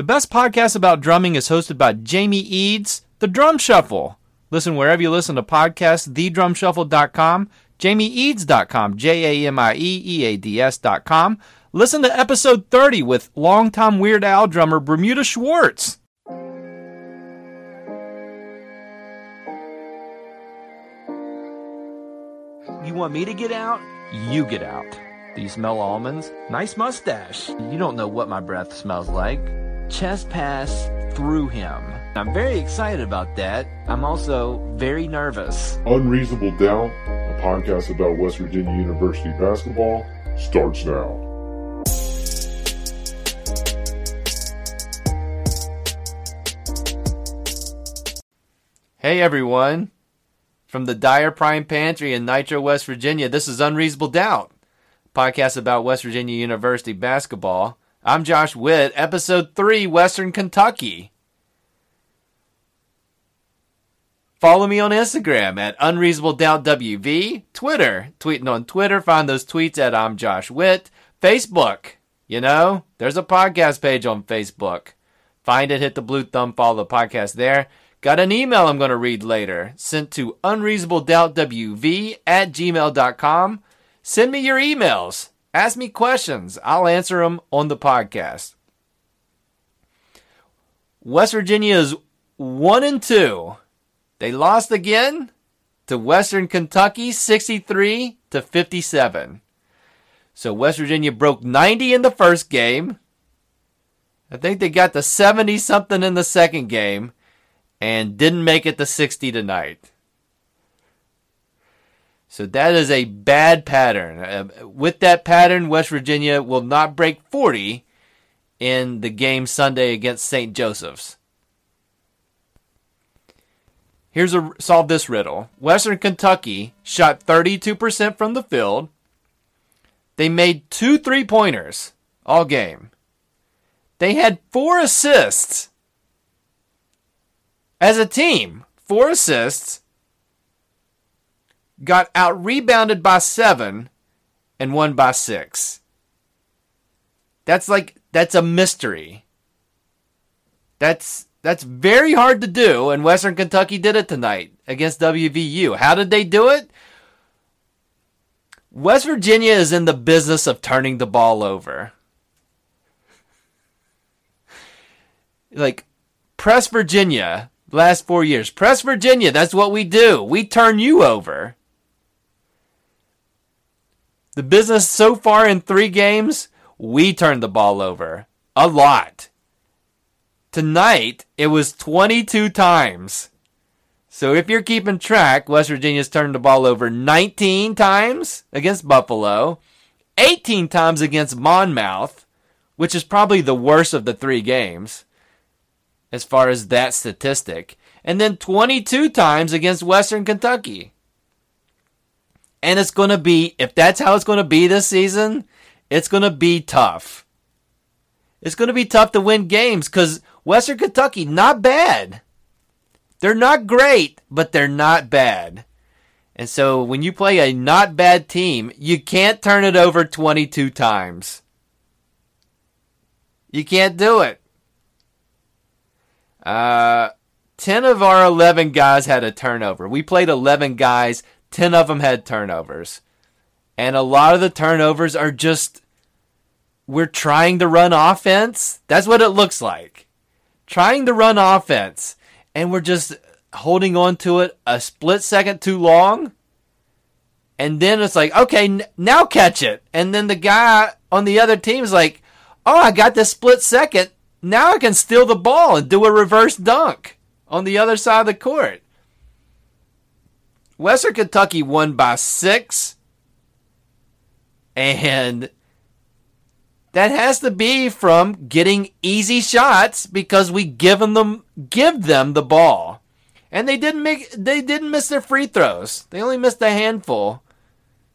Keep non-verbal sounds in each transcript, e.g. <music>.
The best podcast about drumming is hosted by Jamie Eads, The Drum Shuffle. Listen wherever you listen to podcasts, thedrumshuffle.com, jamieeads.com, J A M I E E A D S.com. Listen to episode 30 with longtime Weird Al drummer Bermuda Schwartz. You want me to get out? You get out. Do you smell almonds? Nice mustache. You don't know what my breath smells like. Chest pass through him. I'm very excited about that. I'm also very nervous. Unreasonable Doubt, a podcast about West Virginia University basketball, starts now. Hey everyone. From the Dyer Prime Pantry in Nitro, West Virginia, this is Unreasonable Doubt, podcast about West Virginia University basketball. I'm Josh Witt, episode 3, Western Kentucky. Follow me on Instagram at Unreasonable Doubt WV, Twitter, tweeting on Twitter, find those tweets at I'm Josh Witt, Facebook, you know, there's a podcast page on Facebook. Find it, hit the blue thumb, follow the podcast there. Got an email I'm going to read later, sent to unreasonabledoubtwv at gmail.com. Send me your emails. Ask me questions. I'll answer them on the podcast. West Virginia is 1 and 2. They lost again to Western Kentucky 63 to 57. So West Virginia broke 90 in the first game. I think they got to 70 something in the second game and didn't make it to 60 tonight. So that is a bad pattern. Uh, with that pattern, West Virginia will not break 40 in the game Sunday against St. Joseph's. Here's a solve this riddle. Western Kentucky shot 32% from the field. They made two three-pointers all game. They had four assists as a team, four assists, got out rebounded by seven, and won by six. That's like that's a mystery. That's that's very hard to do, and Western Kentucky did it tonight against WVU. How did they do it? West Virginia is in the business of turning the ball over. Like, press Virginia last four years. Press Virginia, that's what we do. We turn you over. The business so far in three games, we turned the ball over. A lot. Tonight, it was 22 times. So if you're keeping track, West Virginia's turned the ball over 19 times against Buffalo, 18 times against Monmouth, which is probably the worst of the three games as far as that statistic, and then 22 times against Western Kentucky. And it's going to be, if that's how it's going to be this season, it's going to be tough. It's going to be tough to win games because Western Kentucky, not bad. They're not great, but they're not bad. And so when you play a not bad team, you can't turn it over 22 times. You can't do it. Uh, 10 of our 11 guys had a turnover. We played 11 guys, 10 of them had turnovers. And a lot of the turnovers are just, we're trying to run offense. That's what it looks like. Trying to run offense. And we're just holding on to it a split second too long. And then it's like, okay, n- now catch it. And then the guy on the other team is like, oh, I got this split second. Now I can steal the ball and do a reverse dunk on the other side of the court. Western Kentucky won by six. And that has to be from getting easy shots because we given them give them the ball. And they didn't make they didn't miss their free throws. They only missed a handful.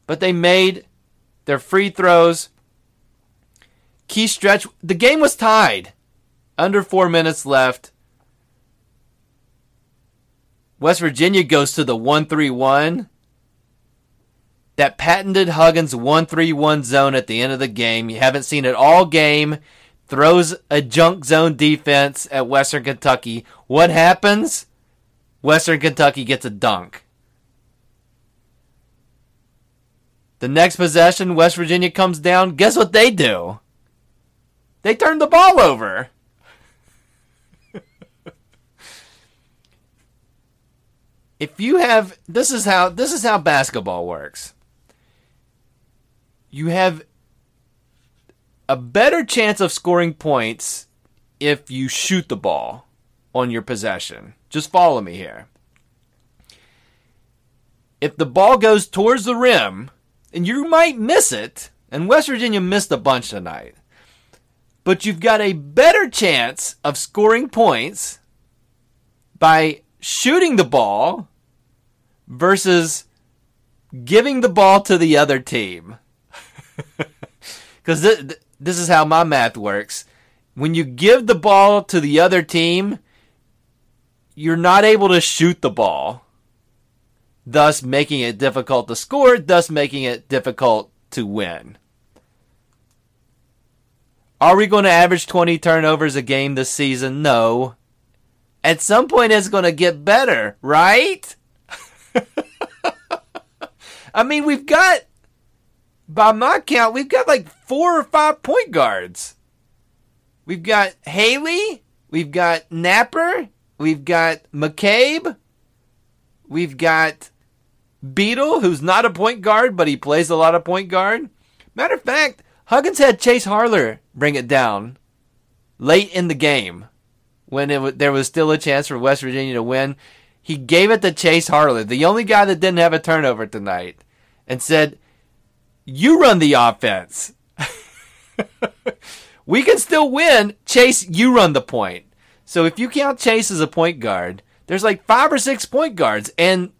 But they made their free throws. Key stretch the game was tied. Under four minutes left. West Virginia goes to the 131. That patented Huggins 131 zone at the end of the game. You haven't seen it all game. throws a junk zone defense at Western Kentucky. What happens? Western Kentucky gets a dunk. The next possession, West Virginia comes down. Guess what they do? They turn the ball over. If you have this is how this is how basketball works. You have a better chance of scoring points if you shoot the ball on your possession. Just follow me here. If the ball goes towards the rim, and you might miss it, and West Virginia missed a bunch tonight, but you've got a better chance of scoring points by shooting the ball versus giving the ball to the other team. <laughs> Because th- this is how my math works. When you give the ball to the other team, you're not able to shoot the ball, thus making it difficult to score, thus making it difficult to win. Are we going to average 20 turnovers a game this season? No. At some point, it's going to get better, right? I mean, we've got by my count, we've got like four or five point guards. We've got Haley, we've got Knapper, we've got McCabe, we've got Beetle, who's not a point guard, but he plays a lot of point guard. Matter of fact, Huggins had Chase Harler bring it down late in the game when w- there was still a chance for West Virginia to win. He gave it to Chase Harler, the only guy that didn't have a turnover tonight, and said, you run the offense. <laughs> we can still win. Chase, you run the point. So if you count Chase as a point guard, there's like five or six point guards, and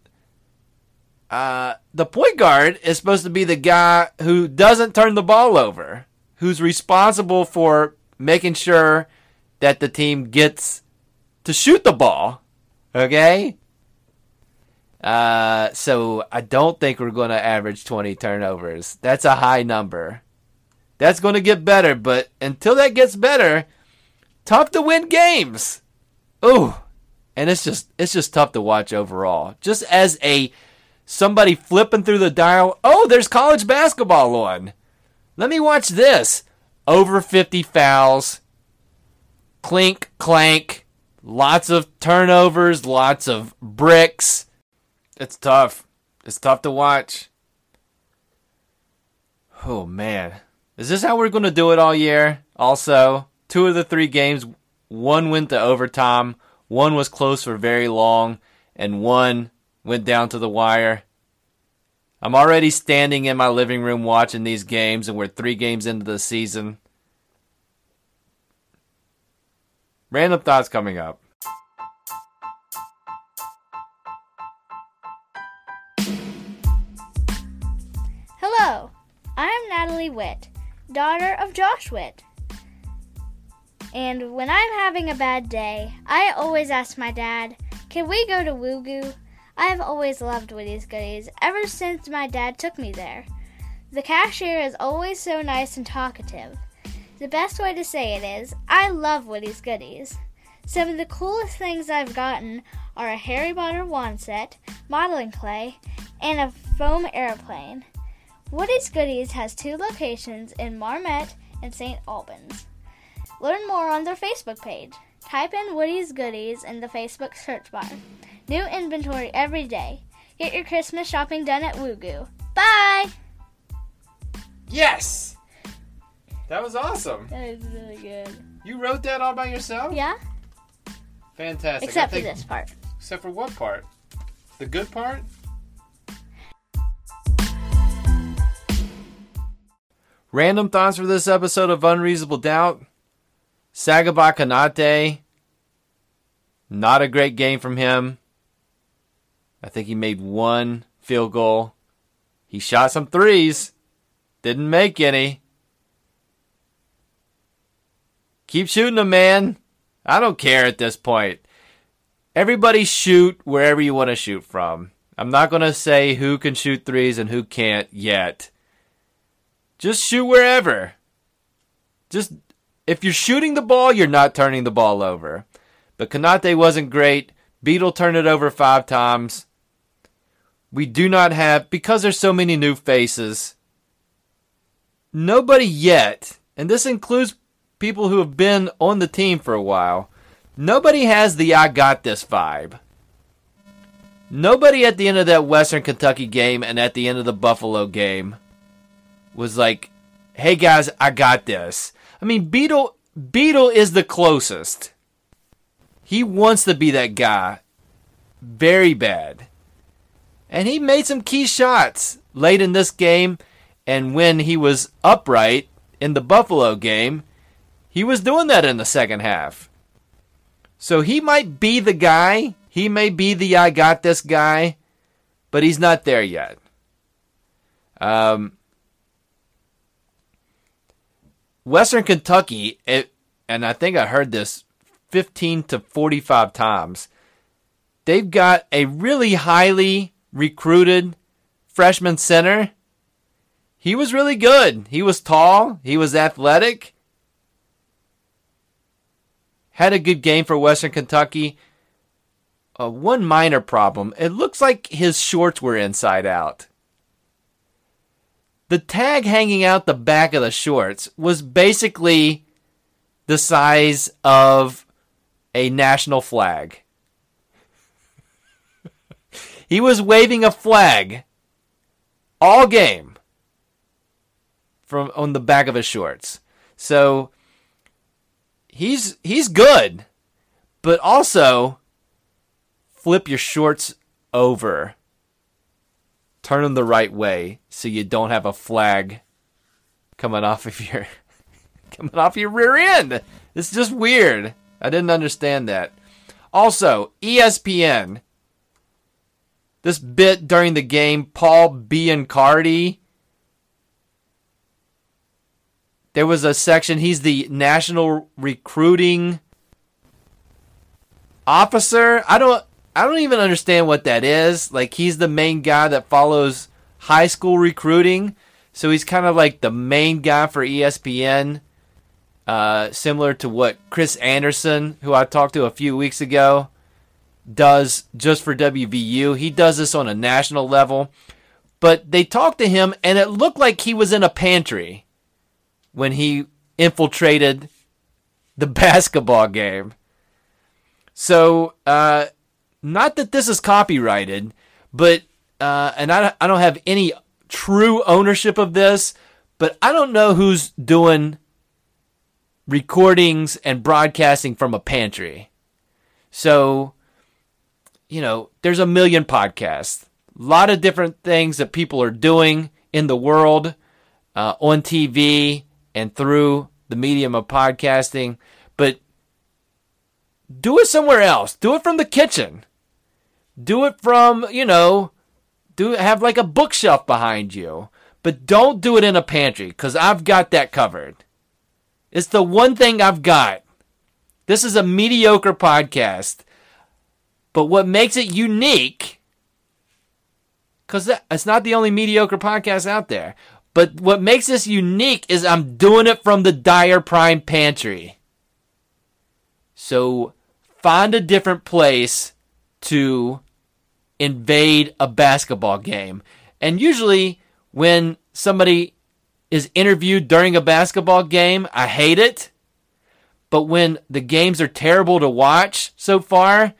uh, the point guard is supposed to be the guy who doesn't turn the ball over, who's responsible for making sure that the team gets to shoot the ball. Okay? Uh, so I don't think we're going to average 20 turnovers. That's a high number. That's going to get better, but until that gets better, tough to win games. Ooh, and it's just it's just tough to watch overall. Just as a somebody flipping through the dial, oh, there's college basketball on. Let me watch this. Over 50 fouls. Clink clank. Lots of turnovers, lots of bricks it's tough. It's tough to watch. Oh man. Is this how we're going to do it all year? Also, two of the three games, one went to overtime, one was close for very long, and one went down to the wire. I'm already standing in my living room watching these games, and we're three games into the season. Random thoughts coming up. Hello, I'm Natalie Witt, daughter of Josh Witt. And when I'm having a bad day, I always ask my dad, Can we go to Woo I have always loved Woody's Goodies ever since my dad took me there. The cashier is always so nice and talkative. The best way to say it is, I love Woody's Goodies. Some of the coolest things I've gotten are a Harry Potter wand set, modeling clay, and a foam airplane. Woody's Goodies has two locations in Marmet and St. Albans. Learn more on their Facebook page. Type in Woody's Goodies in the Facebook search bar. New inventory every day. Get your Christmas shopping done at Woogu. Bye! Yes! That was awesome. That is really good. You wrote that all by yourself? Yeah? Fantastic. Except for this part. Except for what part? The good part? Random thoughts for this episode of Unreasonable Doubt. Sagaba Konate. Not a great game from him. I think he made one field goal. He shot some threes. Didn't make any. Keep shooting them, man. I don't care at this point. Everybody shoot wherever you want to shoot from. I'm not going to say who can shoot threes and who can't yet. Just shoot wherever. Just if you're shooting the ball, you're not turning the ball over. But Konate wasn't great. Beetle turned it over five times. We do not have, because there's so many new faces, nobody yet, and this includes people who have been on the team for a while, nobody has the I got this vibe. Nobody at the end of that Western Kentucky game and at the end of the Buffalo game was like, hey guys, I got this. I mean, Beetle, Beetle is the closest. He wants to be that guy very bad. And he made some key shots late in this game. And when he was upright in the Buffalo game, he was doing that in the second half. So he might be the guy. He may be the I got this guy, but he's not there yet. Um, Western Kentucky, it, and I think I heard this 15 to 45 times. They've got a really highly recruited freshman center. He was really good. He was tall, he was athletic. Had a good game for Western Kentucky. Uh, one minor problem it looks like his shorts were inside out. The tag hanging out the back of the shorts was basically the size of a national flag. <laughs> he was waving a flag all game from on the back of his shorts. So he's he's good, but also flip your shorts over. Turn them the right way so you don't have a flag coming off of your <laughs> coming off your rear end. It's just weird. I didn't understand that. Also, ESPN. This bit during the game, Paul Biancardi. There was a section. He's the national recruiting officer. I don't. I don't even understand what that is. Like he's the main guy that follows high school recruiting. So he's kind of like the main guy for ESPN. Uh, similar to what Chris Anderson, who I talked to a few weeks ago, does just for WVU. He does this on a national level. But they talked to him, and it looked like he was in a pantry when he infiltrated the <laughs> basketball game. So, uh, not that this is copyrighted, but, uh, and I, I don't have any true ownership of this, but I don't know who's doing recordings and broadcasting from a pantry. So, you know, there's a million podcasts, a lot of different things that people are doing in the world, uh, on TV and through the medium of podcasting. But do it somewhere else. Do it from the kitchen. Do it from, you know, do have like a bookshelf behind you. But don't do it in a pantry because I've got that covered. It's the one thing I've got. This is a mediocre podcast. But what makes it unique, because it's not the only mediocre podcast out there, but what makes this unique is I'm doing it from the Dyer Prime Pantry. So find a different place to invade a basketball game. And usually, when somebody is interviewed during a basketball game, I hate it. But when the games are terrible to watch so far,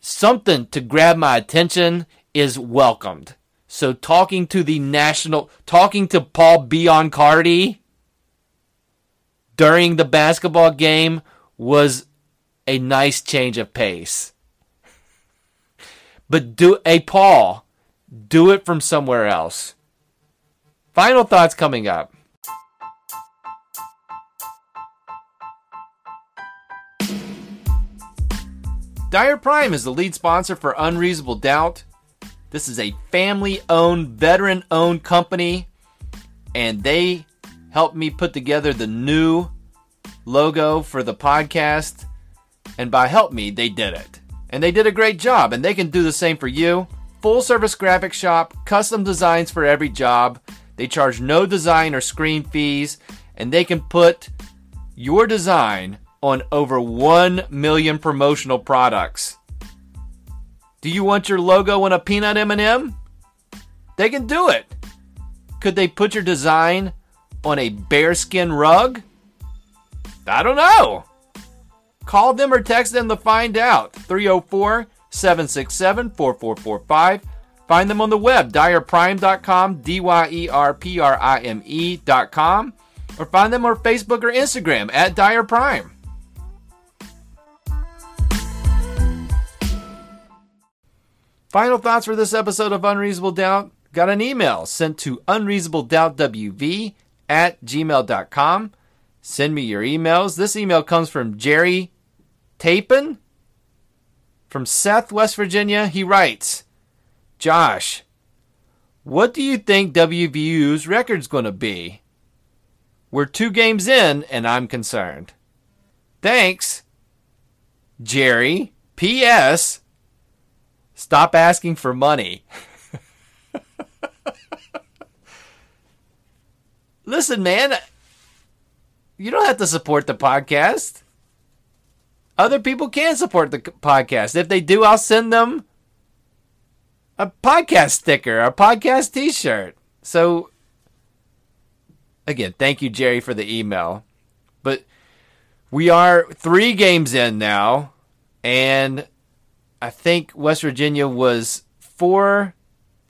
something to grab my attention is welcomed. So talking to the national, talking to Paul Biancardi during the basketball game was a nice change of pace. But do a Paul, do it from somewhere else. Final thoughts coming up. Dyer Prime is the lead sponsor for Unreasonable Doubt. This is a family owned, veteran owned company, and they helped me put together the new logo for the podcast. And by help me, they did it. And they did a great job, and they can do the same for you. Full service graphic shop, custom designs for every job. They charge no design or screen fees, and they can put your design on over 1 million promotional products. Do you want your logo on a peanut M&M? They can do it. Could they put your design on a bearskin rug? I don't know. Call them or text them to find out. 304 767 4445. Find them on the web, dyerprime.com, D Y E R P R I M E.com, or find them on Facebook or Instagram at Dyer Final thoughts for this episode of Unreasonable Doubt. Got an email sent to unreasonabledoubtwv at gmail.com. Send me your emails. This email comes from Jerry Tapin from Seth, West Virginia. He writes, Josh, what do you think WVU's record's going to be? We're two games in, and I'm concerned. Thanks, Jerry. P.S. Stop asking for money. <laughs> Listen, man, you don't have to support the podcast. Other people can support the podcast. If they do, I'll send them a podcast sticker, a podcast t shirt. So, again, thank you, Jerry, for the email. But we are three games in now, and I think West Virginia was four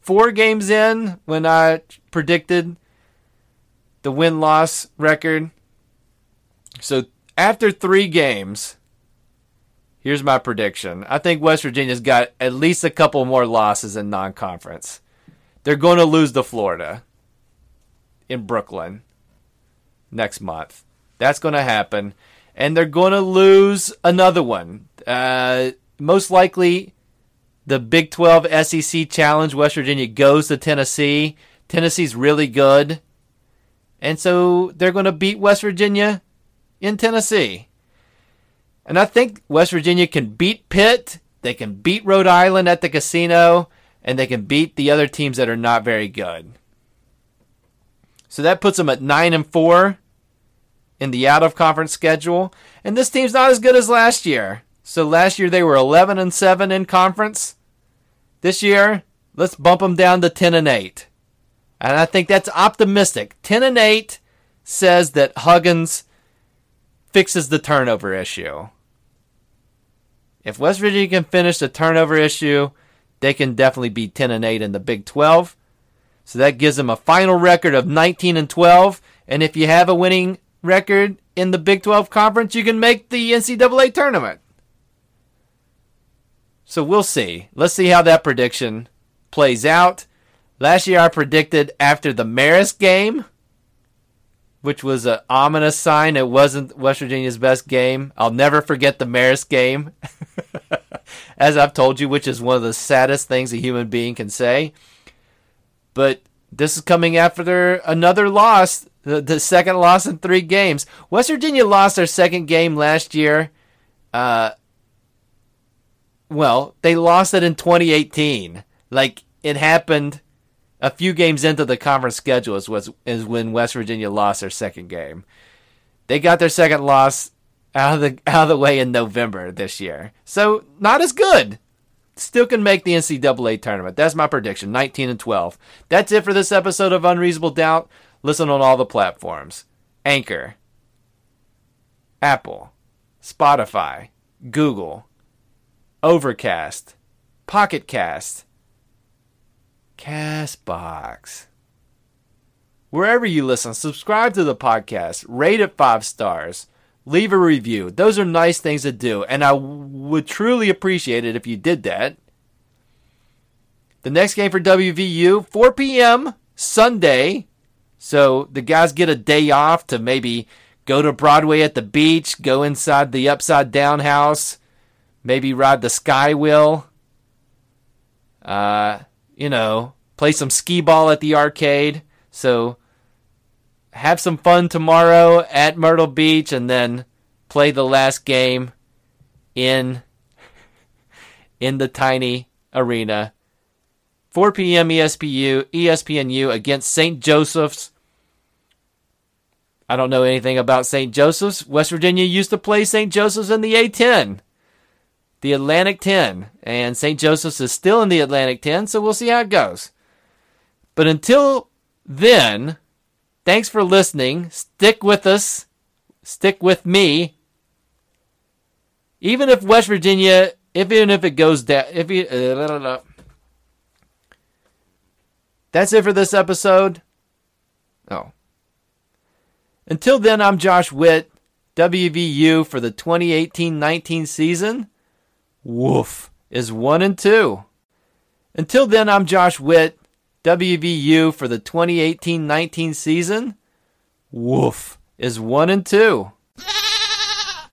four games in when I predicted the win loss record. So after three games, here's my prediction. I think West Virginia's got at least a couple more losses in non conference. They're going to lose to Florida in Brooklyn next month. That's going to happen. And they're going to lose another one. Uh, most likely, the Big 12 SEC Challenge, West Virginia goes to Tennessee. Tennessee's really good. And so they're going to beat West Virginia in Tennessee. And I think West Virginia can beat Pitt, they can beat Rhode Island at the casino, and they can beat the other teams that are not very good. So that puts them at 9 and 4 in the out of conference schedule. And this team's not as good as last year. So last year they were 11 and 7 in conference. This year, let's bump them down to 10 and 8. And I think that's optimistic. 10 and 8 says that Huggins fixes the turnover issue. If West Virginia can finish the turnover issue, they can definitely be 10 and 8 in the Big 12. So that gives them a final record of 19 and 12. And if you have a winning record in the Big 12 conference, you can make the NCAA tournament. So we'll see. Let's see how that prediction plays out. Last year I predicted after the Marist game, which was an ominous sign it wasn't West Virginia's best game. I'll never forget the Marist game. <laughs> As I've told you, which is one of the saddest things a human being can say. But this is coming after another loss, the, the second loss in three games. West Virginia lost their second game last year. Uh, well, they lost it in 2018. Like it happened a few games into the conference schedule is, was, is when West Virginia lost their second game. They got their second loss out of the out of the way in November this year. So not as good. Still can make the NCAA tournament. That's my prediction. 19 and 12. That's it for this episode of Unreasonable Doubt. Listen on all the platforms. Anchor, Apple, Spotify, Google, Overcast, Pocket Cast, Castbox. Wherever you listen, subscribe to the podcast, rate it five stars, leave a review. Those are nice things to do, and I would truly appreciate it if you did that. The next game for WVU, 4 p.m. Sunday. So the guys get a day off to maybe go to Broadway at the beach, go inside the upside down house, maybe ride the sky wheel. Uh, you know, play some skee ball at the arcade. So have some fun tomorrow at Myrtle Beach and then play the last game in <laughs> in the tiny arena. 4 p.m. ESPU, ESPNU against St. Joseph's. I don't know anything about St. Joseph's. West Virginia used to play St. Joseph's in the A10, the Atlantic 10, and St. Joseph's is still in the Atlantic 10, so we'll see how it goes. But until then, thanks for listening. Stick with us. Stick with me. Even if West Virginia, if even if it goes down, if you, uh, that's it for this episode. Oh. Until then, I'm Josh Witt, WVU for the 2018-19 season. Woof is one and two. Until then, I'm Josh Witt, WVU for the 2018 19 season. Woof is 1 and 2.